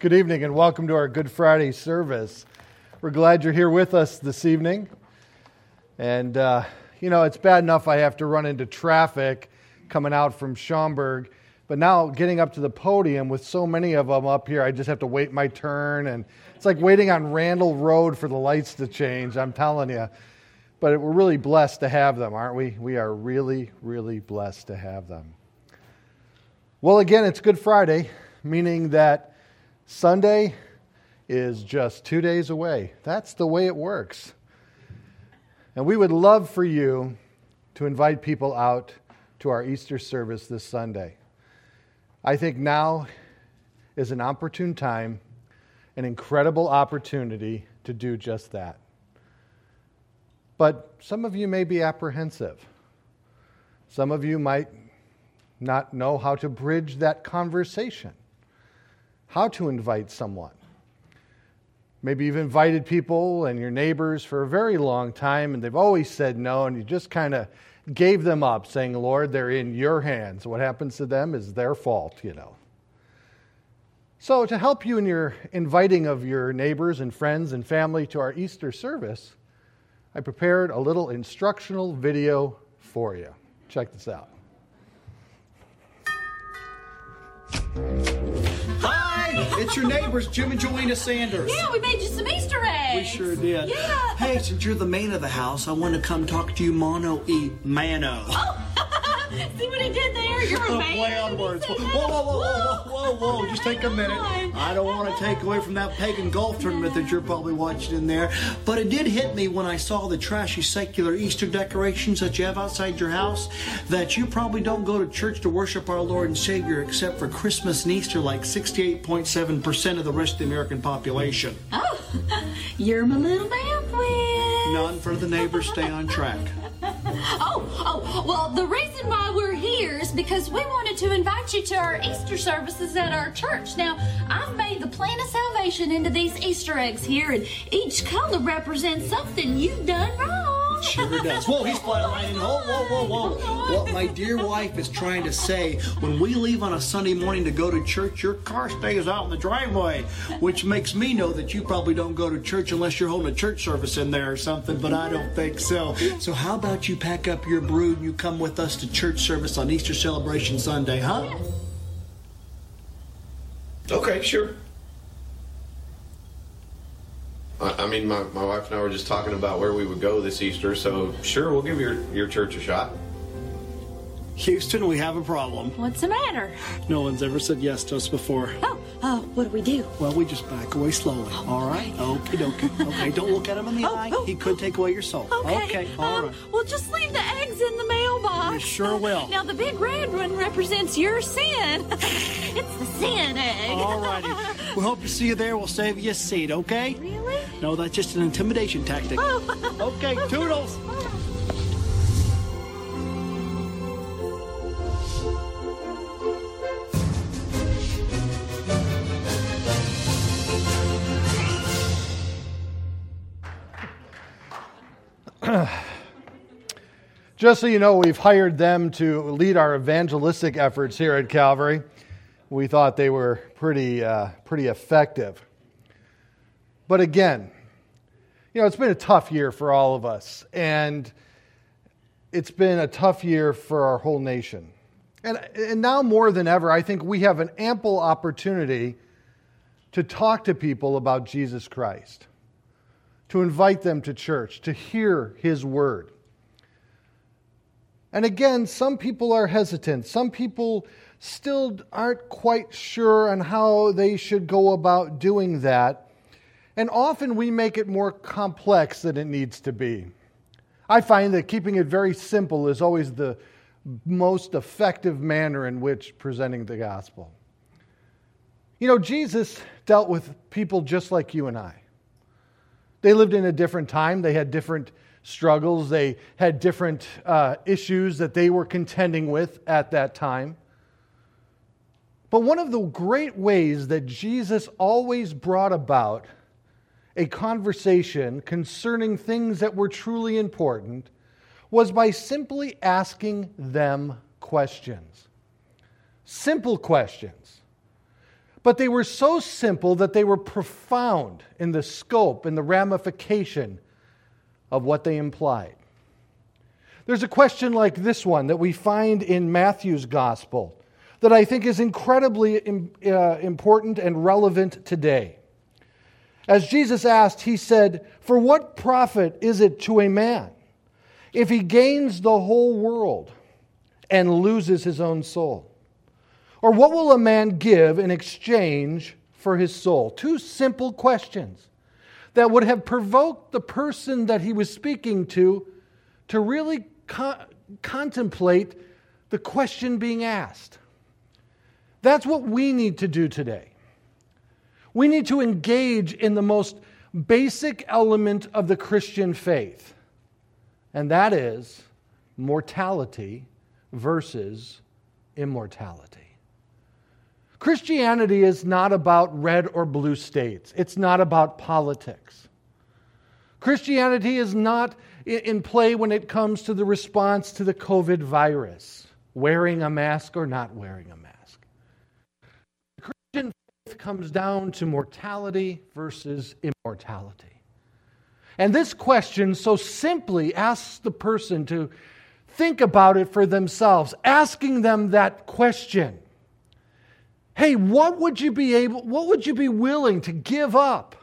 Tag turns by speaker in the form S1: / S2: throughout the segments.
S1: Good evening and welcome to our Good Friday service. We're glad you're here with us this evening. And, uh, you know, it's bad enough I have to run into traffic coming out from Schaumburg, but now getting up to the podium with so many of them up here, I just have to wait my turn. And it's like waiting on Randall Road for the lights to change, I'm telling you. But we're really blessed to have them, aren't we? We are really, really blessed to have them. Well, again, it's Good Friday, meaning that Sunday is just two days away. That's the way it works. And we would love for you to invite people out to our Easter service this Sunday. I think now is an opportune time, an incredible opportunity to do just that. But some of you may be apprehensive. Some of you might not know how to bridge that conversation how to invite someone. Maybe you've invited people and your neighbors for a very long time and they've always said no, and you just kind of gave them up, saying, Lord, they're in your hands. What happens to them is their fault, you know. So, to help you in your inviting of your neighbors and friends and family to our Easter service, I prepared a little instructional video for you. Check this out.
S2: It's your neighbors, Jim and Joanna Sanders.
S3: Yeah, we made you some Easter eggs.
S2: We sure did.
S3: Yeah.
S2: Hey, since you're the man of the house, I want to come talk to you mono e mano.
S3: Oh. See what he did there? You're a man.
S2: Play on words. Whoa, whoa, whoa, whoa, whoa, whoa. Just take a minute. I don't want to take away from that pagan golf tournament that you're probably watching in there. But it did hit me when I saw the trashy secular Easter decorations that you have outside your house that you probably don't go to church to worship our Lord and Savior except for Christmas and Easter like 68.7% of the rest of the American population.
S3: Oh, you're my little man.
S2: None for the neighbors. Stay on track.
S3: Oh, oh, well, the reason why we're here is because we wanted to invite you to our Easter services at our church. Now, I've made the plan of salvation into these Easter eggs here, and each color represents something you've done wrong.
S2: Sure does. Whoa, he's flatlining. Whoa, whoa, whoa, whoa. What my dear wife is trying to say, when we leave on a Sunday morning to go to church, your car stays out in the driveway, which makes me know that you probably don't go to church unless you're holding a church service in there or something, but I don't think so. So how about you pack up your brood and you come with us to church service on Easter celebration Sunday, huh?
S4: Okay, sure. I, I mean, my, my wife and I were just talking about where we would go this Easter, so sure, we'll give your, your church a shot.
S2: Houston, we have a problem.
S3: What's the matter?
S2: No one's ever said yes to us before.
S3: Oh, oh, what do we do?
S2: Well, we just back away slowly. all right? Okay, dokie. Okay, don't look at him in the
S3: Oh,
S2: eye.
S3: oh,
S2: He could take away your soul.
S3: Okay.
S2: all
S3: um,
S2: right.
S3: Well, just leave the eggs in the mailbox.
S2: You sure will.
S3: Now, the big red one represents your sin. it's the sin egg.
S2: All righty. We hope to see you there. We'll save you a seat, okay?
S3: Really?
S2: No, that's just an intimidation tactic.
S3: Oh.
S2: Okay, toodles.
S1: Just so you know, we've hired them to lead our evangelistic efforts here at Calvary. We thought they were pretty, uh, pretty effective. But again, you know, it's been a tough year for all of us, and it's been a tough year for our whole nation. And, and now more than ever, I think we have an ample opportunity to talk to people about Jesus Christ, to invite them to church, to hear his word. And again, some people are hesitant. Some people still aren't quite sure on how they should go about doing that. And often we make it more complex than it needs to be. I find that keeping it very simple is always the most effective manner in which presenting the gospel. You know, Jesus dealt with people just like you and I. They lived in a different time, they had different struggles, they had different uh, issues that they were contending with at that time. But one of the great ways that Jesus always brought about a conversation concerning things that were truly important was by simply asking them questions. Simple questions. but they were so simple that they were profound in the scope and the ramification of what they implied. There's a question like this one that we find in Matthew's gospel that I think is incredibly uh, important and relevant today. As Jesus asked, he said, For what profit is it to a man if he gains the whole world and loses his own soul? Or what will a man give in exchange for his soul? Two simple questions that would have provoked the person that he was speaking to to really co- contemplate the question being asked. That's what we need to do today. We need to engage in the most basic element of the Christian faith, and that is mortality versus immortality. Christianity is not about red or blue states, it's not about politics. Christianity is not in play when it comes to the response to the COVID virus, wearing a mask or not wearing a mask. Christian faith comes down to mortality versus immortality. And this question so simply asks the person to think about it for themselves, asking them that question Hey, what would you be able, what would you be willing to give up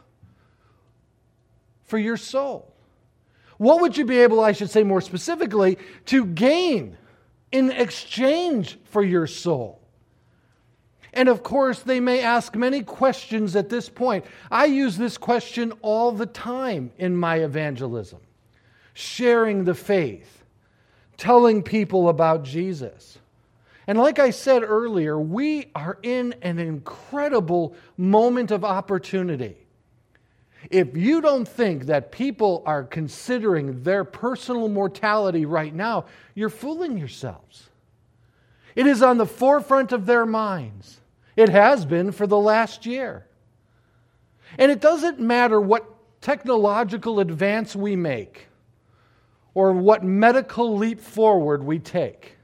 S1: for your soul? What would you be able, I should say more specifically, to gain in exchange for your soul? And of course, they may ask many questions at this point. I use this question all the time in my evangelism, sharing the faith, telling people about Jesus. And like I said earlier, we are in an incredible moment of opportunity. If you don't think that people are considering their personal mortality right now, you're fooling yourselves. It is on the forefront of their minds. It has been for the last year. And it doesn't matter what technological advance we make or what medical leap forward we take.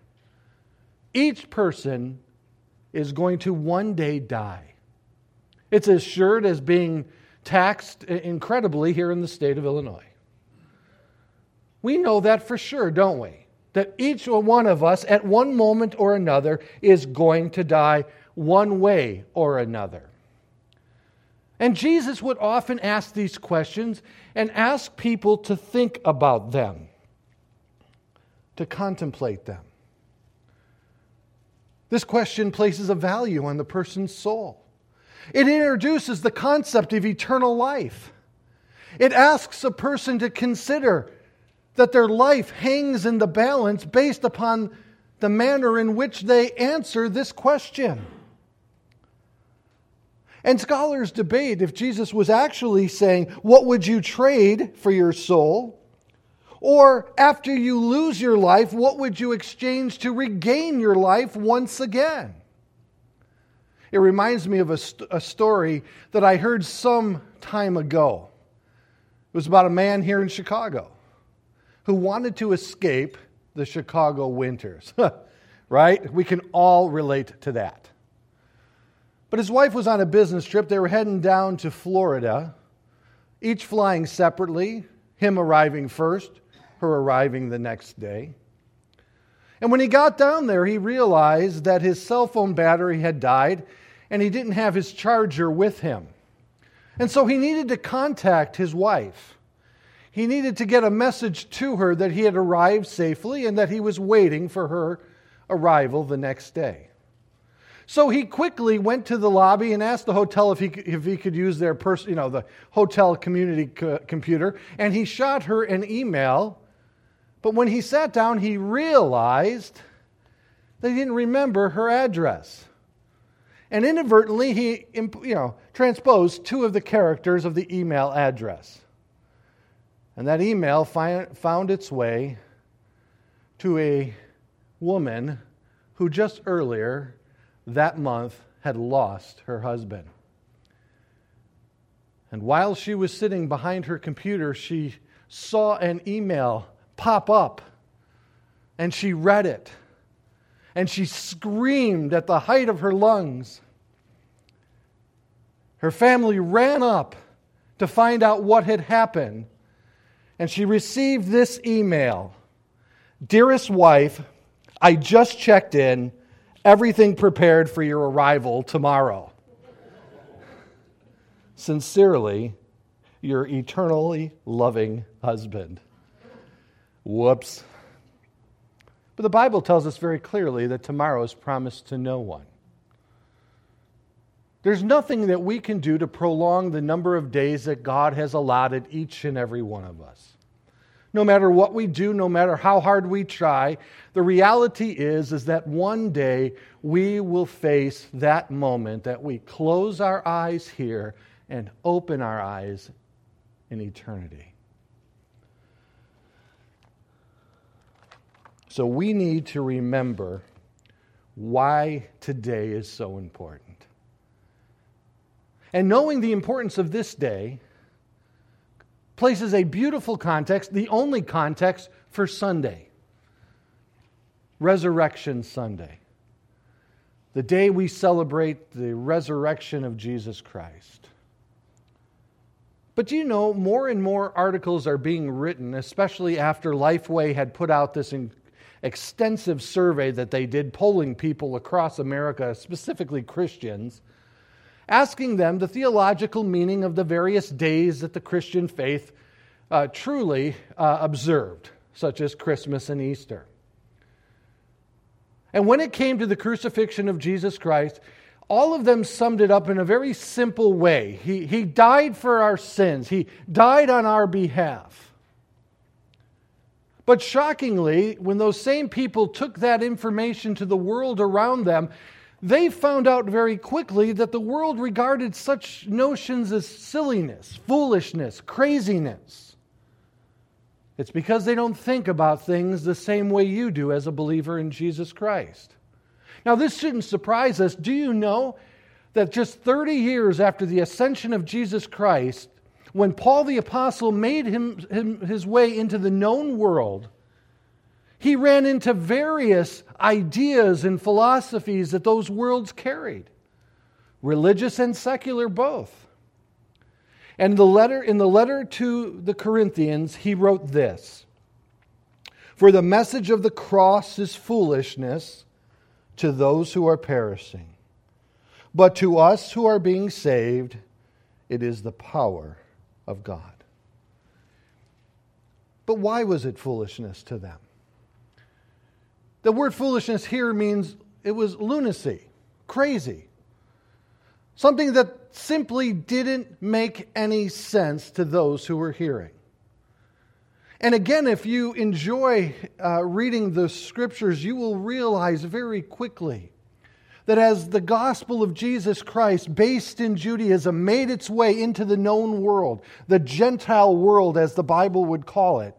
S1: Each person is going to one day die. It's as sure as being taxed incredibly here in the state of Illinois. We know that for sure, don't we? That each one of us, at one moment or another, is going to die one way or another. And Jesus would often ask these questions and ask people to think about them, to contemplate them. This question places a value on the person's soul. It introduces the concept of eternal life. It asks a person to consider that their life hangs in the balance based upon the manner in which they answer this question. And scholars debate if Jesus was actually saying, What would you trade for your soul? Or after you lose your life, what would you exchange to regain your life once again? It reminds me of a, st- a story that I heard some time ago. It was about a man here in Chicago who wanted to escape the Chicago winters. right? We can all relate to that. But his wife was on a business trip. They were heading down to Florida, each flying separately, him arriving first her arriving the next day. And when he got down there, he realized that his cell phone battery had died and he didn't have his charger with him. And so he needed to contact his wife. He needed to get a message to her that he had arrived safely and that he was waiting for her arrival the next day. So he quickly went to the lobby and asked the hotel if he, if he could use their pers- you know, the hotel community co- computer, and he shot her an email but when he sat down, he realized that he didn't remember her address. And inadvertently, he you know, transposed two of the characters of the email address. And that email found its way to a woman who just earlier that month had lost her husband. And while she was sitting behind her computer, she saw an email pop up. And she read it. And she screamed at the height of her lungs. Her family ran up to find out what had happened, and she received this email Dearest wife, I just checked in. Everything prepared for your arrival tomorrow. Sincerely, your eternally loving husband. Whoops. But the Bible tells us very clearly that tomorrow is promised to no one. There's nothing that we can do to prolong the number of days that God has allotted each and every one of us. No matter what we do, no matter how hard we try, the reality is is that one day we will face that moment that we close our eyes here and open our eyes in eternity. So we need to remember why today is so important. And knowing the importance of this day places a beautiful context, the only context for Sunday Resurrection Sunday, the day we celebrate the resurrection of Jesus Christ. But do you know, more and more articles are being written, especially after Lifeway had put out this extensive survey that they did, polling people across America, specifically Christians, asking them the theological meaning of the various days that the Christian faith uh, truly uh, observed, such as Christmas and Easter. And when it came to the crucifixion of Jesus Christ, all of them summed it up in a very simple way. He, he died for our sins, He died on our behalf. But shockingly, when those same people took that information to the world around them, they found out very quickly that the world regarded such notions as silliness, foolishness, craziness. It's because they don't think about things the same way you do as a believer in Jesus Christ. Now, this shouldn't surprise us. Do you know that just 30 years after the ascension of Jesus Christ, when Paul the Apostle made him, him, his way into the known world, he ran into various ideas and philosophies that those worlds carried, religious and secular both. And the letter, in the letter to the Corinthians, he wrote this For the message of the cross is foolishness to those who are perishing, but to us who are being saved, it is the power of God. But why was it foolishness to them? The word foolishness here means it was lunacy, crazy. Something that simply didn't make any sense to those who were hearing. And again, if you enjoy uh, reading the scriptures, you will realize very quickly that as the gospel of Jesus Christ, based in Judaism, made its way into the known world, the Gentile world, as the Bible would call it,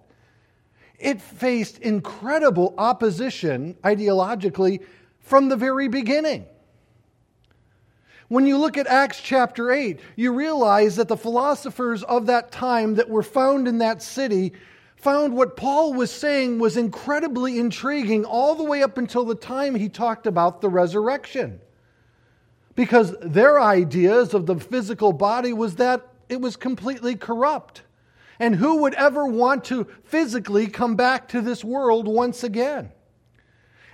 S1: it faced incredible opposition ideologically from the very beginning. When you look at Acts chapter 8, you realize that the philosophers of that time that were found in that city found what Paul was saying was incredibly intriguing all the way up until the time he talked about the resurrection. Because their ideas of the physical body was that it was completely corrupt. And who would ever want to physically come back to this world once again?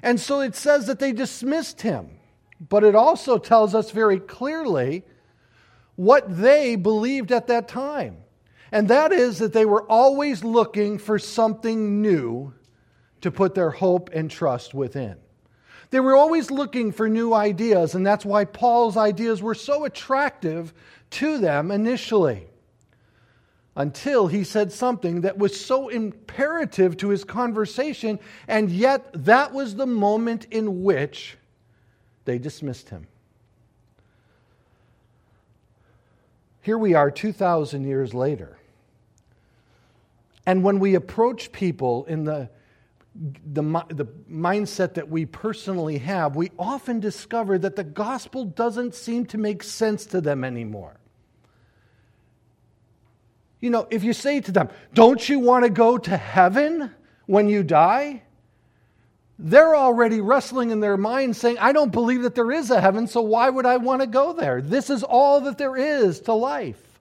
S1: And so it says that they dismissed him. But it also tells us very clearly what they believed at that time. And that is that they were always looking for something new to put their hope and trust within. They were always looking for new ideas, and that's why Paul's ideas were so attractive to them initially until he said something that was so imperative to his conversation, and yet that was the moment in which they dismissed him. Here we are 2,000 years later. And when we approach people in the, the, the mindset that we personally have, we often discover that the gospel doesn't seem to make sense to them anymore. You know, if you say to them, Don't you want to go to heaven when you die? they're already wrestling in their minds saying, I don't believe that there is a heaven, so why would I want to go there? This is all that there is to life.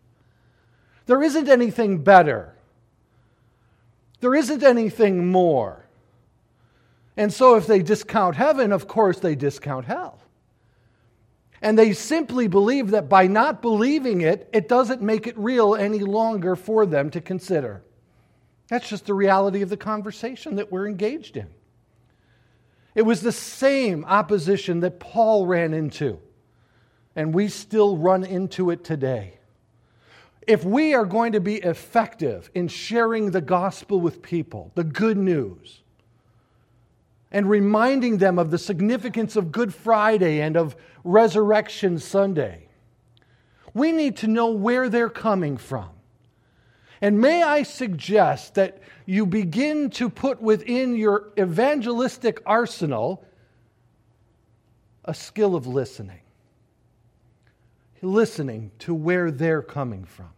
S1: There isn't anything better, there isn't anything more. And so, if they discount heaven, of course they discount hell. And they simply believe that by not believing it, it doesn't make it real any longer for them to consider. That's just the reality of the conversation that we're engaged in. It was the same opposition that Paul ran into, and we still run into it today. If we are going to be effective in sharing the gospel with people, the good news, and reminding them of the significance of Good Friday and of Resurrection Sunday. We need to know where they're coming from. And may I suggest that you begin to put within your evangelistic arsenal a skill of listening. Listening to where they're coming from.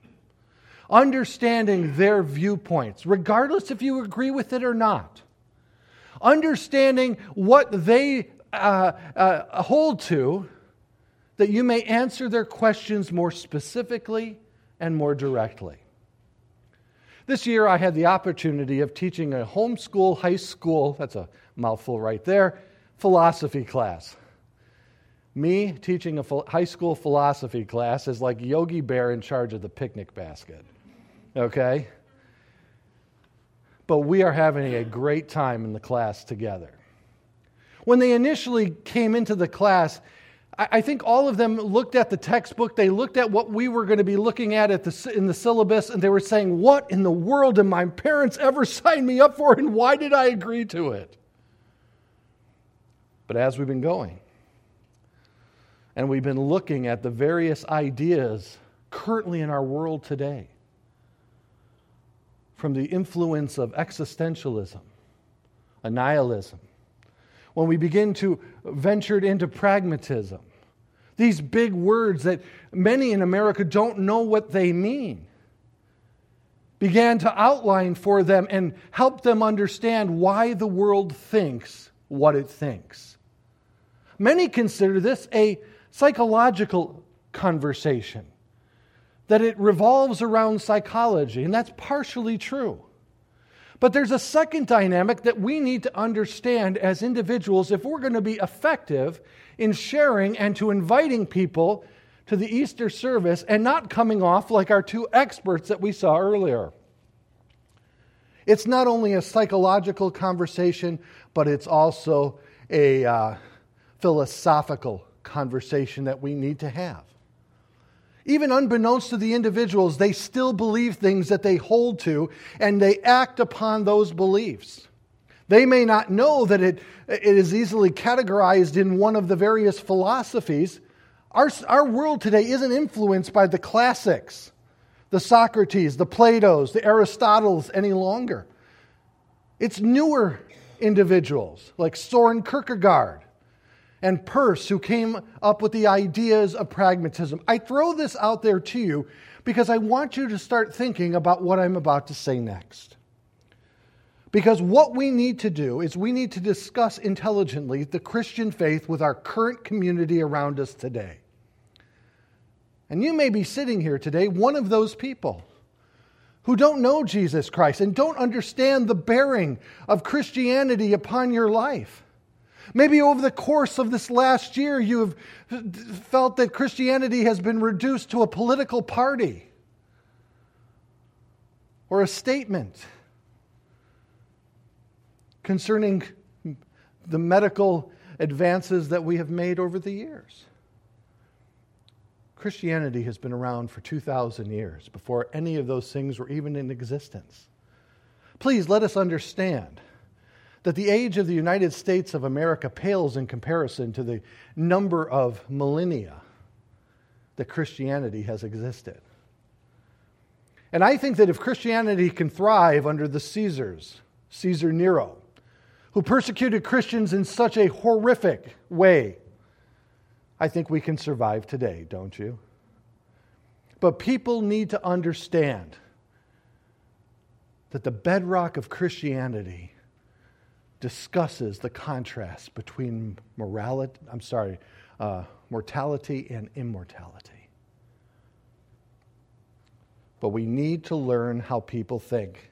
S1: Understanding their viewpoints, regardless if you agree with it or not understanding what they uh, uh, hold to, that you may answer their questions more specifically and more directly. This year, I had the opportunity of teaching a homeschool high school, that's a mouthful right there, philosophy class. Me teaching a high school philosophy class is like Yogi Bear in charge of the picnic basket. Okay? but we are having a great time in the class together. When they initially came into the class, I think all of them looked at the textbook, they looked at what we were going to be looking at, at the, in the syllabus, and they were saying, What in the world did my parents ever sign me up for, and why did I agree to it? But as we've been going, and we've been looking at the various ideas currently in our world today, from the influence of existentialism, nihilism, when we begin to venture into pragmatism, these big words that many in America don't know what they mean, began to outline for them and help them understand why the world thinks what it thinks. Many consider this a psychological conversation that it revolves around psychology, and that's partially true. But there's a second dynamic that we need to understand as individuals if we're going to be effective in sharing and to inviting people to the Easter service and not coming off like our two experts that we saw earlier. It's not only a psychological conversation, but it's also a uh, philosophical conversation that we need to have. Even unbeknownst to the individuals, they still believe things that they hold to and they act upon those beliefs. They may not know that it, it is easily categorized in one of the various philosophies. Our, our world today isn't influenced by the classics, the Socrates, the Platos, the Aristotles any longer. It's newer individuals like Soren Kierkegaard, and Peirce, who came up with the ideas of pragmatism. I throw this out there to you because I want you to start thinking about what I'm about to say next. Because what we need to do is we need to discuss intelligently the Christian faith with our current community around us today. And you may be sitting here today, one of those people who don't know Jesus Christ and don't understand the bearing of Christianity upon your life. Maybe over the course of this last year, you have felt that Christianity has been reduced to a political party or a statement concerning the medical advances that we have made over the years. Christianity has been around for 2,000 years before any of those things were even in existence. Please let us understand that the age of the United States of America pales in comparison to the number of millennia that Christianity has existed. And I think that if Christianity can thrive under the Caesars, Caesar Nero, who persecuted Christians in such a horrific way, I think we can survive today, don't you? But people need to understand that the bedrock of Christianity discusses the contrast between morality, I'm sorry, uh, mortality and immortality. But we need to learn how people think.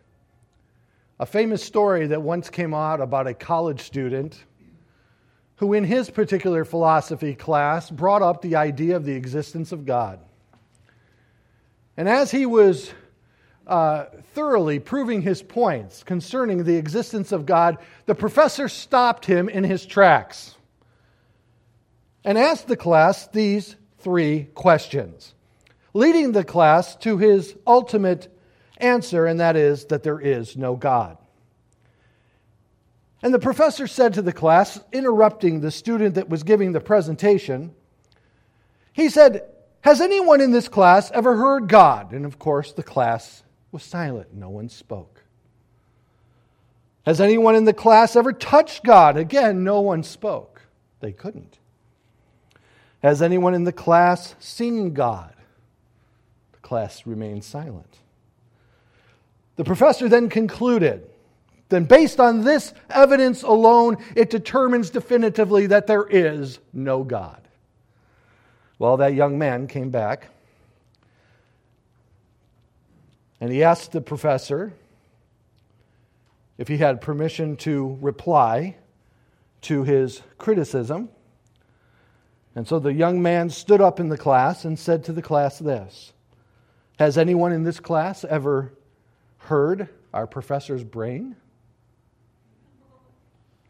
S1: A famous story that once came out about a college student who, in his particular philosophy class, brought up the idea of the existence of God. And as he was uh, thoroughly proving his points concerning the existence of God, the professor stopped him in his tracks and asked the class these three questions, leading the class to his ultimate answer, and that is that there is no God. And the professor said to the class, interrupting the student that was giving the presentation, he said, Has anyone in this class ever heard God? And of course, the class was silent. No one spoke. Has anyone in the class ever touched God? Again, no one spoke. They couldn't. Has anyone in the class seen God? The class remained silent. The professor then concluded then, based on this evidence alone, it determines definitively that there is no God. Well, that young man came back and he asked the professor if he had permission to reply to his criticism. And so the young man stood up in the class and said to the class this Has anyone in this class ever heard our professor's brain?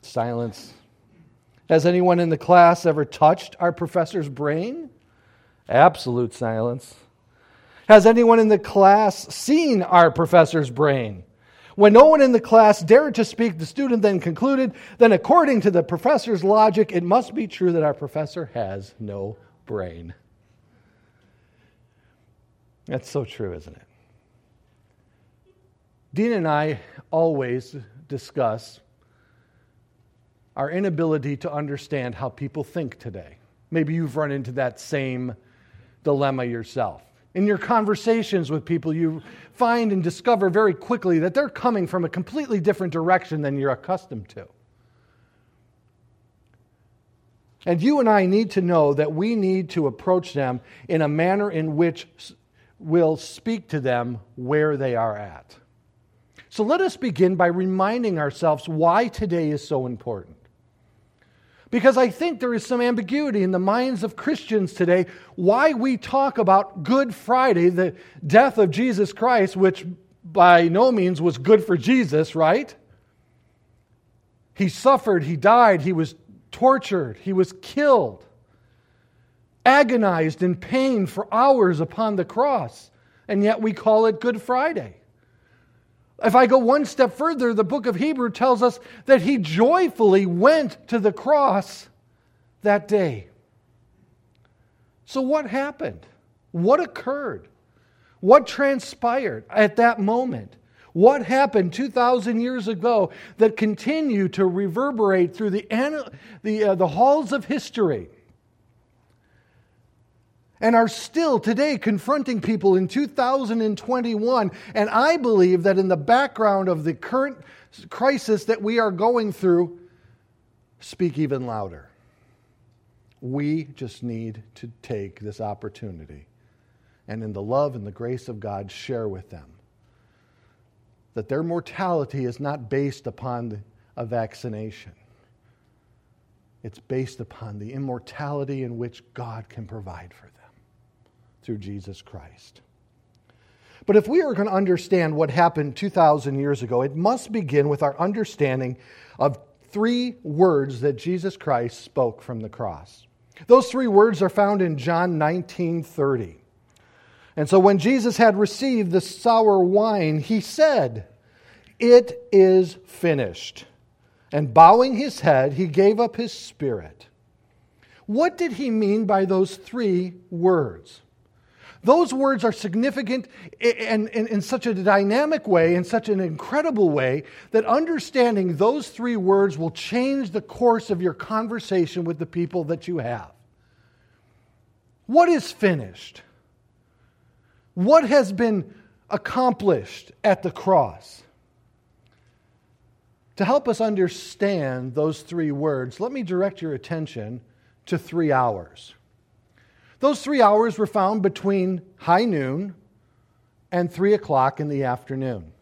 S1: Silence. Has anyone in the class ever touched our professor's brain? Absolute silence. Has anyone in the class seen our professor's brain? When no one in the class dared to speak, the student then concluded, then according to the professor's logic, it must be true that our professor has no brain. That's so true, isn't it? Dean and I always discuss our inability to understand how people think today. Maybe you've run into that same dilemma yourself. In your conversations with people, you find and discover very quickly that they're coming from a completely different direction than you're accustomed to. And you and I need to know that we need to approach them in a manner in which will speak to them where they are at. So let us begin by reminding ourselves why today is so important. Because I think there is some ambiguity in the minds of Christians today why we talk about Good Friday, the death of Jesus Christ, which by no means was good for Jesus, right? He suffered, he died, he was tortured, he was killed, agonized in pain for hours upon the cross, and yet we call it Good Friday. If I go one step further, the book of Hebrew tells us that he joyfully went to the cross that day. So, what happened? What occurred? What transpired at that moment? What happened 2,000 years ago that continued to reverberate through the, the, uh, the halls of history? And are still today confronting people in 2021. And I believe that in the background of the current crisis that we are going through, speak even louder. We just need to take this opportunity and, in the love and the grace of God, share with them that their mortality is not based upon a vaccination. It's based upon the immortality in which God can provide for them through Jesus Christ. But if we are going to understand what happened 2,000 years ago, it must begin with our understanding of three words that Jesus Christ spoke from the cross. Those three words are found in John 19 30. And so when Jesus had received the sour wine, he said, It is finished. And bowing his head, he gave up his spirit. What did he mean by those three words? Those words are significant in, in, in, such a dynamic way, in such an incredible way, that understanding those three words will change the course of your conversation with the people that you have. What is finished? What has been accomplished at the cross? To help us understand those three words, let me direct your attention to three hours. Those three hours were found between high noon and three o'clock in the afternoon.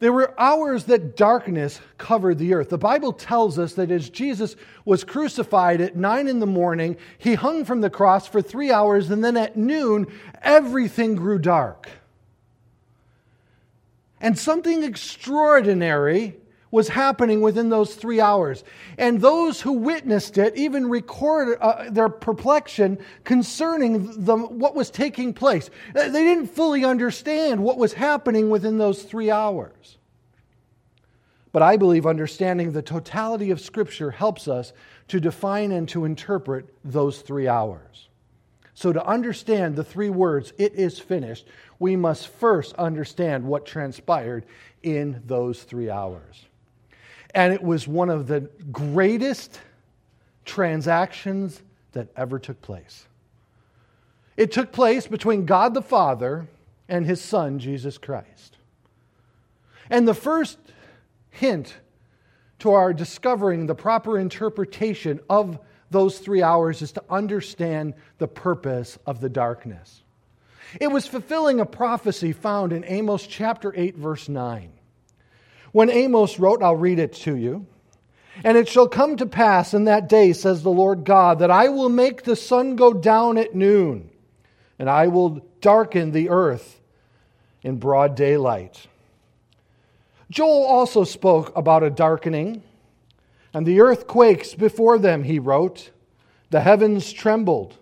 S1: There were hours that darkness covered the earth. The Bible tells us that as Jesus was crucified at nine in the morning, he hung from the cross for three hours, and then at noon, everything grew dark. And something extraordinary was happening within those three hours. And those who witnessed it even recorded uh, their perplexion concerning the, what was taking place. They didn't fully understand what was happening within those three hours. But I believe understanding the totality of Scripture helps us to define and to interpret those three hours. So, to understand the three words, it is finished, we must first understand what transpired in those three hours. And it was one of the greatest transactions that ever took place. It took place between God the Father and his Son, Jesus Christ. And the first hint to our discovering the proper interpretation of those three hours is to understand the purpose of the darkness. It was fulfilling a prophecy found in Amos chapter 8, verse 9. When Amos wrote, I'll read it to you. And it shall come to pass in that day, says the Lord God, that I will make the sun go down at noon, and I will darken the earth in broad daylight. Joel also spoke about a darkening, and the earth quakes before them, he wrote. The heavens trembled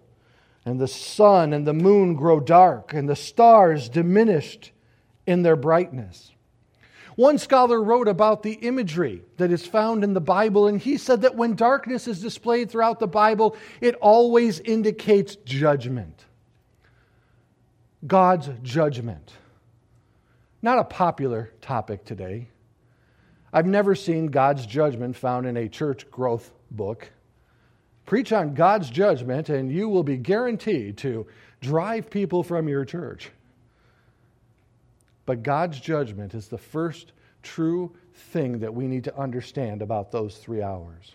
S1: and the sun and the moon grow dark, and the stars diminished in their brightness. One scholar wrote about the imagery that is found in the Bible, and he said that when darkness is displayed throughout the Bible, it always indicates judgment. God's judgment. Not a popular topic today. I've never seen God's judgment found in a church growth book. Preach on God's judgment, and you will be guaranteed to drive people from your church. But God's judgment is the first true thing that we need to understand about those three hours.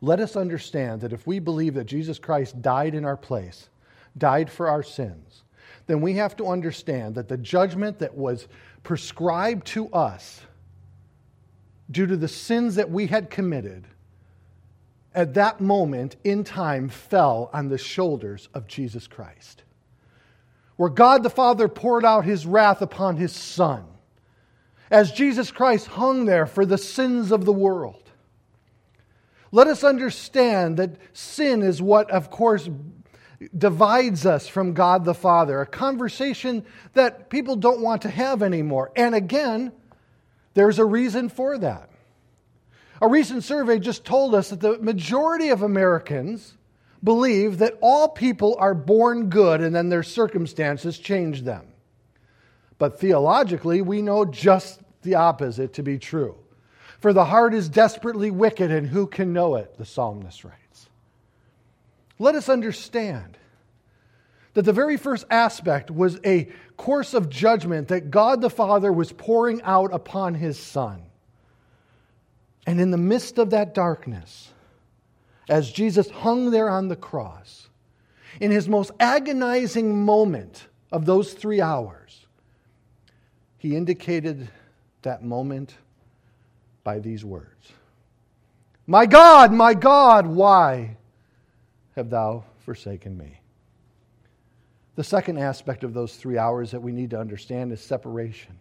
S1: Let us understand that if we believe that Jesus Christ died in our place, died for our sins, then we have to understand that the judgment that was prescribed to us due to the sins that we had committed at that moment in time fell on the shoulders of Jesus Christ. Where God the Father poured out his wrath upon his Son, as Jesus Christ hung there for the sins of the world. Let us understand that sin is what, of course, divides us from God the Father, a conversation that people don't want to have anymore. And again, there's a reason for that. A recent survey just told us that the majority of Americans believe that all people are born good and then their circumstances change them. But theologically, we know just the opposite to be true. For the heart is desperately wicked, and who can know it? The psalmist writes. Let us understand that the very first aspect was a course of judgment that God the Father was pouring out upon his Son. And in the midst of that darkness, as Jesus hung there on the cross, in his most agonizing moment of those three hours, he indicated that moment by these words My God, my God, why have thou forsaken me? The second aspect of those three hours that we need to understand is separation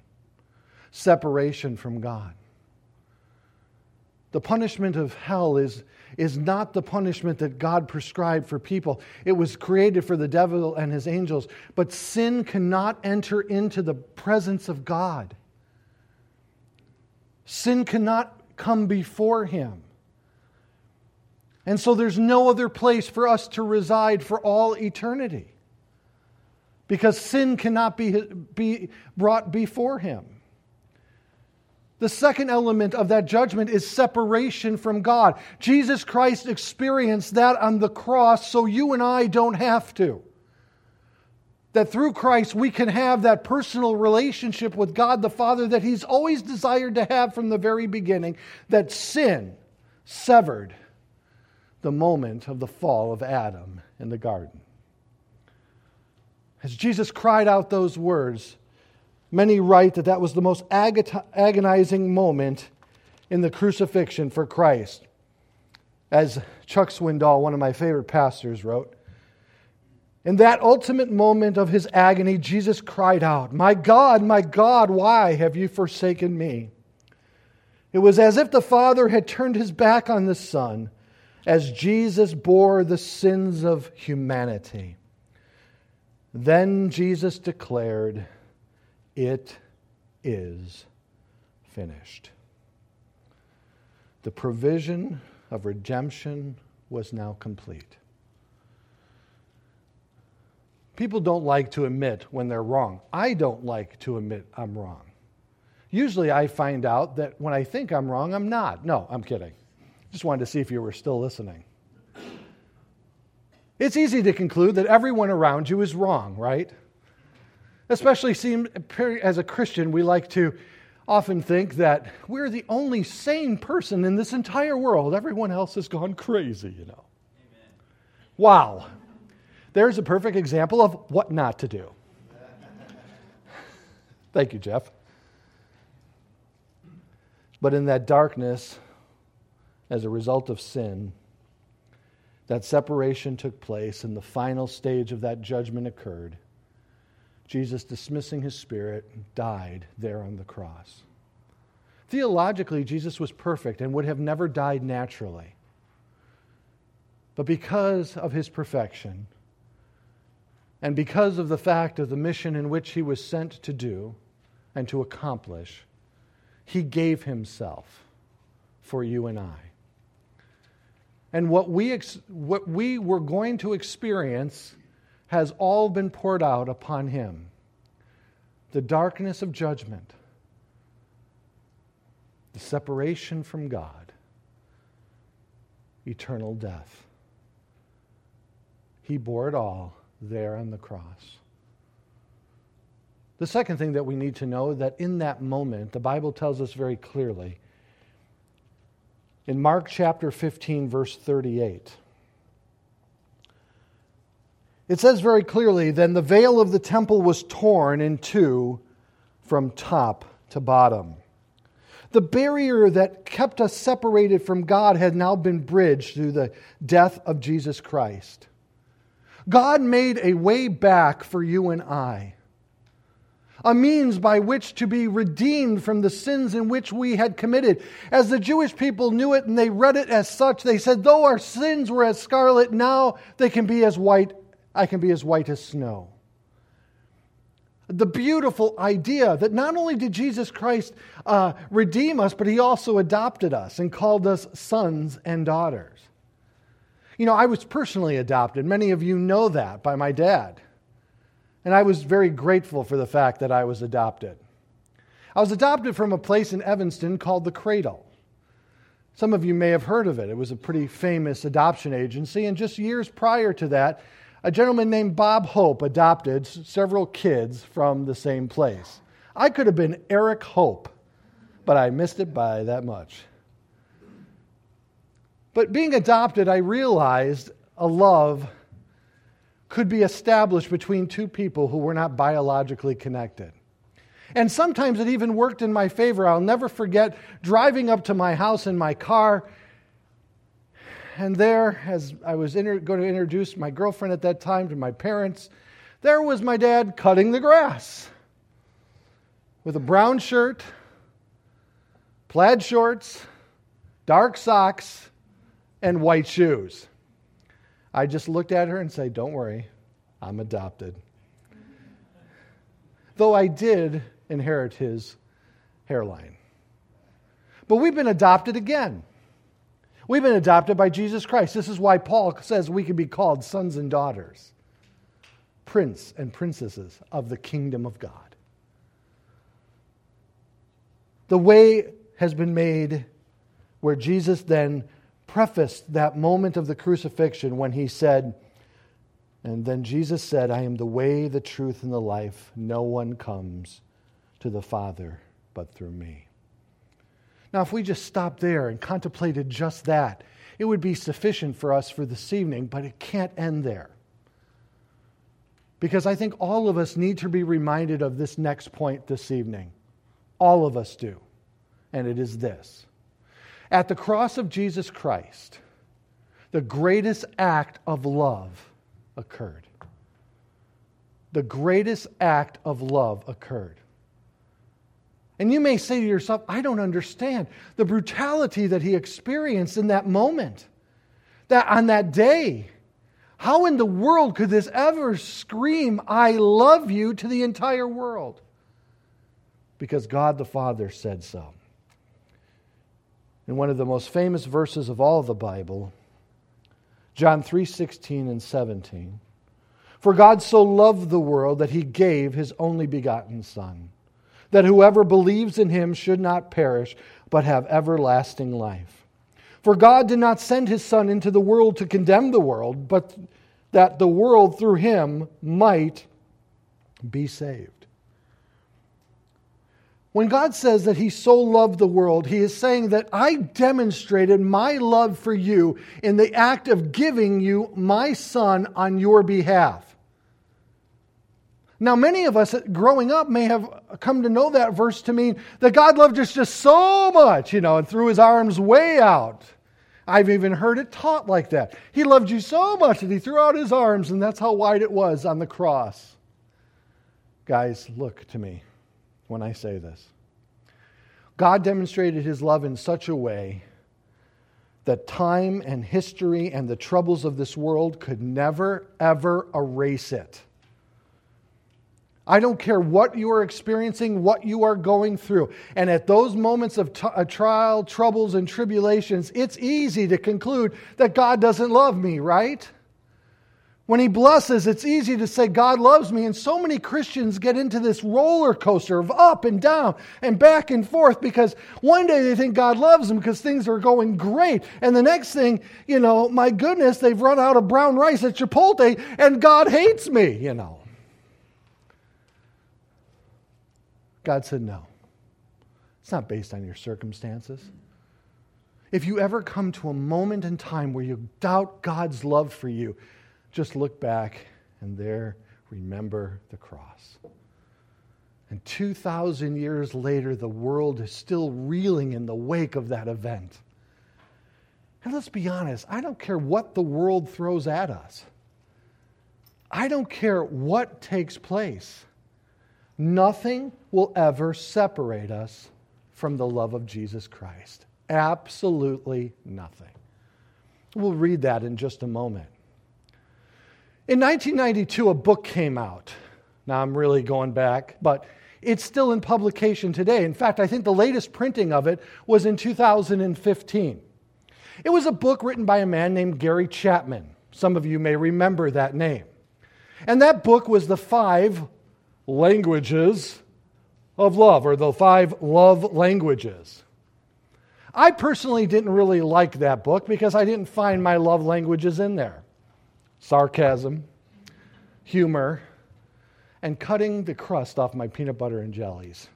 S1: separation from God. The punishment of hell is, is not the punishment that God prescribed for people. It was created for the devil and his angels. But sin cannot enter into the presence of God. Sin cannot come before him. And so there's no other place for us to reside for all eternity. Because sin cannot be, be brought before him. The second element of that judgment is separation from God. Jesus Christ experienced that on the cross, so you and I don't have to. that through Christ we can have that personal relationship with God the Father that He's always desired to have from the very beginning, that sin severed the moment of the fall of Adam in the garden. As Jesus cried out those words, many write that that was the most agonizing moment in the crucifixion for Christ. As Chuck Swindoll, one of my favorite pastors, wrote, in that ultimate moment of his agony, Jesus cried out, My God, my God, why have you forsaken me? It was as if the Father had turned his back on the Son as Jesus bore the sins of humanity. Then Jesus declared, It is finished. The provision of redemption was now complete. People don't like to admit when they're wrong. I don't like to admit I'm wrong. Usually I find out that when I think I'm wrong, I'm not. No, I'm kidding. Just wanted to see if you were still listening. It's easy to conclude that everyone around you is wrong, right? Especially seem, as a Christian, we like to often think that we're the only sane person in this entire world. Everyone else has gone crazy, you know. Amen. Wow. There's a perfect example of what not to do. Thank you, Jeff. But in that darkness, as a result of sin, that separation took place and the final stage of that judgment occurred. Jesus, dismissing his spirit, died there on the cross. Theologically, Jesus was perfect and would have never died naturally. But because of his perfection, and because of the fact of the mission in which he was sent to do and to accomplish, he gave himself for you and I. And what we, ex- what we were going to experience has all been poured out upon him the darkness of judgment, the separation from God, eternal death. He bore it all there on the cross. The second thing that we need to know that in that moment, the Bible tells us very clearly in Mark chapter 15, verse 38. It says very clearly, Then the veil of the temple was torn in two from top to bottom. The barrier that kept us separated from God had now been bridged through the death of Jesus Christ. God made a way back for you and I, a means by which to be redeemed from the sins in which we had committed. As the Jewish people knew it and they read it as such, they said, Though our sins were as scarlet, now they can be as white, I can be as white as snow. The beautiful idea that not only did Jesus Christ uh, redeem us, but he also adopted us and called us sons and daughters. You know, I was personally adopted. Many of you know that by my dad. And I was very grateful for the fact that I was adopted. I was adopted from a place in Evanston called The Cradle. Some of you may have heard of it. It was a pretty famous adoption agency. And just years prior to that, a gentleman named Bob Hope adopted several kids from the same place. I could have been Eric Hope, but I missed it by that much. But being adopted, I realized a love could be established between two people who were not biologically connected. And sometimes it even worked in my favor. I'll never forget driving up to my house in my car. And there, as I was inter- going to introduce my girlfriend at that time to my parents, there was my dad cutting the grass with a brown shirt, plaid shorts, dark socks, and white shoes. I just looked at her and said, Don't worry, I'm adopted. Though I did inherit his hairline. But we've been adopted again. We've been adopted by Jesus Christ. This is why Paul says we can be called sons and daughters, prince and princesses of the kingdom of God. The way has been made where Jesus then prefaced that moment of the crucifixion when he said, And then Jesus said, I am the way, the truth, and the life. No one comes to the Father but through me. Now, if we just stopped there and contemplated just that, it would be sufficient for us for this evening, but it can't end there. Because I think all of us need to be reminded of this next point this evening. All of us do. And it is this At the cross of Jesus Christ, the greatest act of love occurred. The greatest act of love occurred. And you may say to yourself, I don't understand the brutality that he experienced in that moment, that on that day. How in the world could this ever scream, I love you to the entire world? Because God the Father said so. In one of the most famous verses of all of the Bible, John 3 16 and 17. For God so loved the world that he gave his only begotten Son, that whoever believes in him should not perish, but have everlasting life. For God did not send his Son into the world to condemn the world, but that the world through him might be saved. When God says that He so loved the world, He is saying that I demonstrated my love for you in the act of giving you my Son on your behalf. Now, many of us growing up may have come to know that verse to mean that God loved us just so much, you know, and threw His arms way out. I've even heard it taught like that. He loved you so much that He threw out His arms, and that's how wide it was on the cross. Guys, look to me when I say this. God demonstrated his love in such a way that time and history and the troubles of this world could never, ever erase it. I don't care what you are experiencing, what you are going through. And at those moments of t- uh, trial, troubles, and tribulations, it's easy to conclude that God doesn't love me, right? When he blesses, it's easy to say, God loves me. And so many Christians get into this roller coaster of up and down and back and forth because one day they think God loves them because things are going great. And the next thing, you know, my goodness, they've run out of brown rice at Chipotle and God hates me, you know. God said, no. It's not based on your circumstances. If you ever come to a moment in time where you doubt God's love for you, just look back and there remember the cross. And 2,000 years later, the world is still reeling in the wake of that event. And let's be honest, I don't care what the world throws at us, I don't care what takes place. Nothing will ever separate us from the love of Jesus Christ. Absolutely nothing. We'll read that in just a moment. In 1992, a book came out. Now I'm really going back, but it's still in publication today. In fact, I think the latest printing of it was in 2015. It was a book written by a man named Gary Chapman. Some of you may remember that name. And that book was The Five Languages of Love, or The Five Love Languages. I personally didn't really like that book because I didn't find my love languages in there sarcasm, humor, and cutting the crust off my peanut butter and jellies.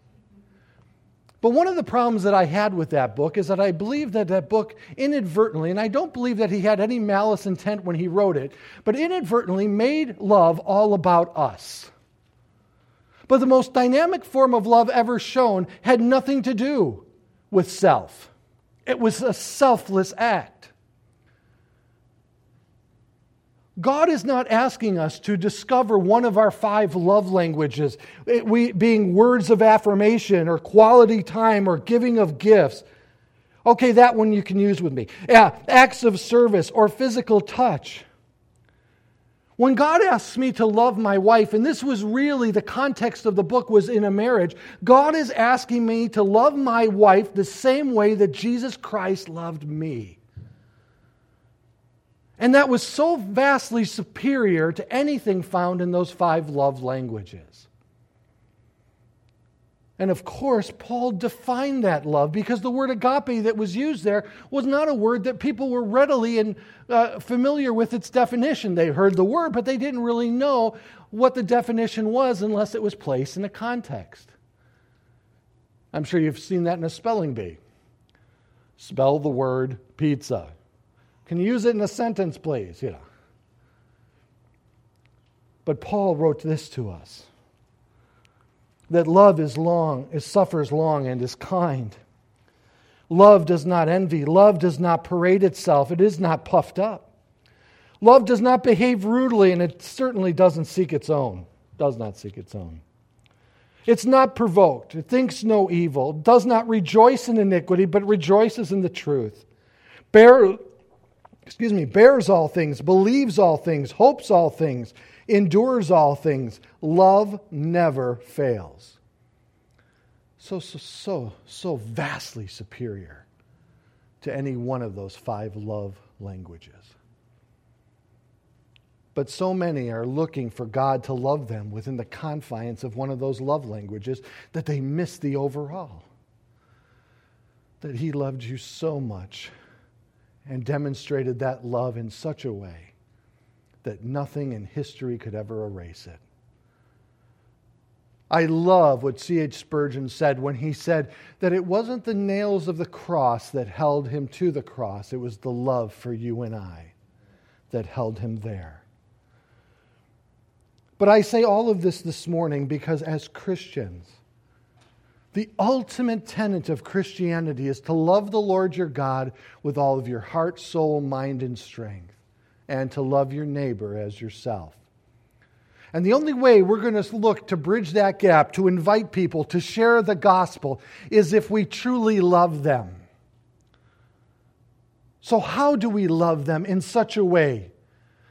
S1: But one of the problems that I had with that book is that I believe that that book inadvertently, and I don't believe that he had any malice intent when he wrote it, but inadvertently made love all about us. But the most dynamic form of love ever shown had nothing to do with self, it was a selfless act. God is not asking us to discover one of our five love languages, it, we, being words of affirmation or quality time or giving of gifts. Okay, that one you can use with me. Yeah, acts of service or physical touch. When God asks me to love my wife, and this was really the context of the book was in a marriage, God is asking me to love my wife the same way that Jesus Christ loved me. And that was so vastly superior to anything found in those five love languages. And of course, Paul defined that love because the word agape that was used there was not a word that people were readily and uh, familiar with its definition. They heard the word, but they didn't really know what the definition was unless it was placed in a context. I'm sure you've seen that in a spelling bee. Spell the word pizza. Can you use it in a sentence, please? You know. But Paul wrote this to us that love is long, it suffers long and is kind. Love does not envy. Love does not parade itself. It is not puffed up. Love does not behave rudely, and it certainly doesn't seek its own. Does not seek its own. It's not provoked. It thinks no evil. Does not rejoice in iniquity, but rejoices in the truth. Bear, excuse me, bears all things, believes all things, hopes all things endures all things. Love never fails. So, so, so, so vastly superior to any one of those five love languages. But so many are looking for God to love them within the confines of one of those love languages that they miss the overall. That He loved you so much and demonstrated that love in such a way that nothing in history could ever erase it. I love what C.H. Spurgeon said when he said that it wasn't the nails of the cross that held him to the cross, it was the love for you and I that held him there. But I say all of this this morning because as Christians, the ultimate tenet of Christianity is to love the Lord your God with all of your heart, soul, mind, and strength and to love your neighbor as yourself. And the only way we're going to look to bridge that gap, to invite people to share the gospel, is if we truly love them. So, how do we love them in such a way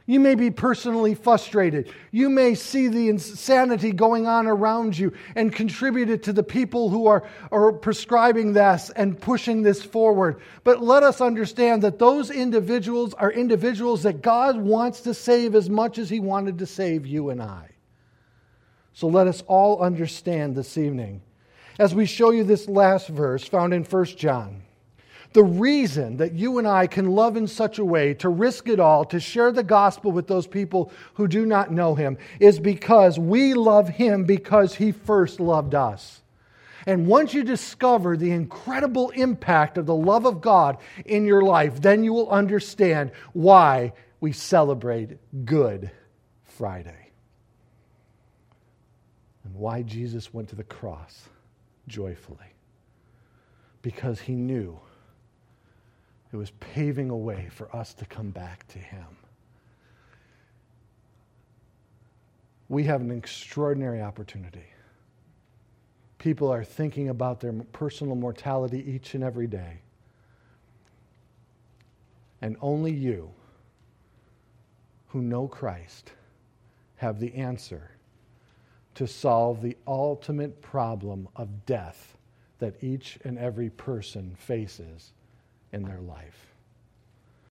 S1: you may be personally frustrated. You may see the insanity going on around you and contribute it to the people who are, are prescribing this and pushing this forward. But let us understand that those individuals are individuals that God wants to save as much as He wanted to save you and I. So let us all understand this evening as we show you this last verse found in 1 John. The reason that you and I can love in such a way, to risk it all, to share the gospel with those people who do not know him, is because we love him because he first loved us. And once you discover the incredible impact of the love of God in your life, then you will understand why we celebrate Good Friday and why Jesus went to the cross joyfully. Because he knew it was paving a way for us to come back to Him. We have an extraordinary opportunity. People are thinking about their personal mortality each and every day. And only you, who know Christ, have the answer to solve the ultimate problem of death that each and every person faces in their life.